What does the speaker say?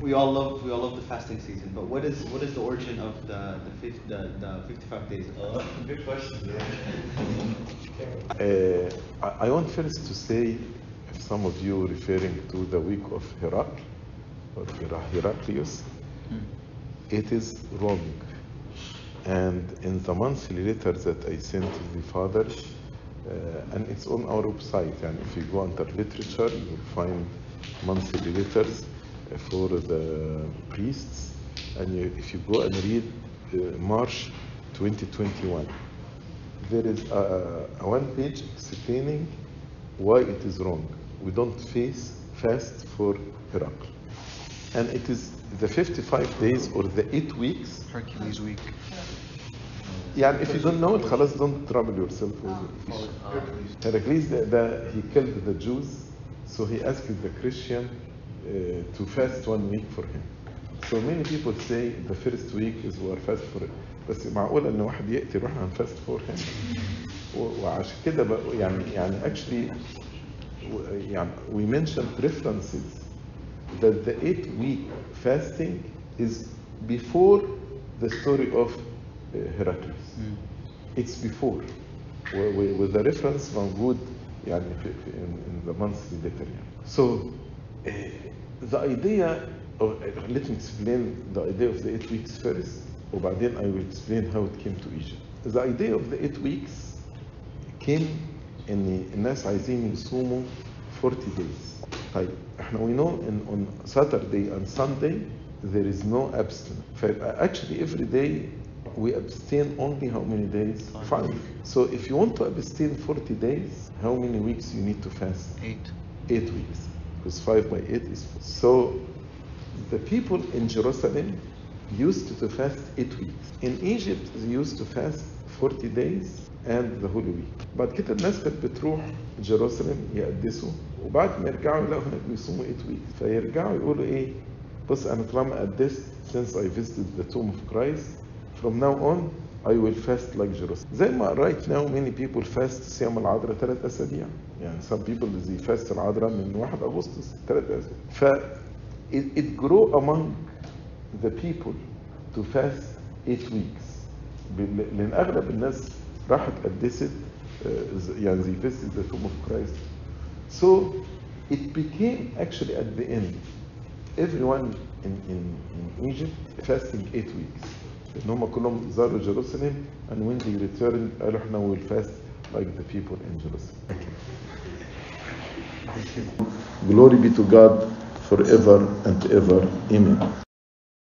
We all love we all love the fasting season, but what is what is the origin of the the, fif- the, the 55 days? Uh, good question. Uh, I, I want first to say, if some of you referring to the week of Herak or Hera- Heraclius, it is wrong. And in the monthly letter that I sent to the father, uh, and it's on our website, and if you go under literature, you will find monthly letters for the priests. And you, if you go and read uh, March 2021, there is a, a one page explaining why it is wrong. We don't face fast for Herakl. And it is the 55 days or the 8 weeks. Hercules week. Yeah, if you don't know it, خلاص don't trouble yourself with it. Heracles, the, the, he killed the Jews, so he asked the Christian uh, to fast one week for him. So many people say the first week is we are fast for it. بس معقول ان واحد يقتل واحنا هنفاست فور him و- وعشان كده بقى يعني يعني actually و- يعني we mentioned references that the eight week fasting is before the story of uh, Heracles. It's before و- و- with the reference موجود يعني في, في in, in the monthly letter يعني. So uh, the idea of, let me explain the idea of the eight weeks first وبعدين I will explain how it came to Egypt. The idea of the eight weeks came ان الناس عايزين يصوموا 40 days. طيب احنا we know in, on Saturday and Sunday there is no abstinence. ف- Actually every day we abstain only how many days? Five. So if you want to abstain 40 days, how many weeks you need to fast? Eight. Eight weeks. Because five by eight is four. So the people in Jerusalem used to fast eight weeks. In Egypt they used to fast 40 days and the Holy Week. بعد كده الناس كانت بتروح جيروسلم يقدسوا وبعد ما يرجعوا يلاقوا هناك بيصوموا 8 weeks فيرجعوا يقولوا ايه بص انا طالما قدست since I visited the tomb of Christ from now on I will fast like Jerusalem زي ما right now many people fast صيام العذراء ثلاث اسابيع يعني some people they fast العذراء من 1 اغسطس ثلاث اسابيع ف it, it grew among the people to fast eight weeks لأن اغلب الناس راحت قدست آه، يعني زي visited the tomb of Christ so it became actually at the end everyone in, in, in Egypt fasting eight weeks ان هم كلهم زاروا جيروسلم and when they returned قالوا إحنا will fast like the people in Jerusalem. Glory be to God forever and ever. Amen.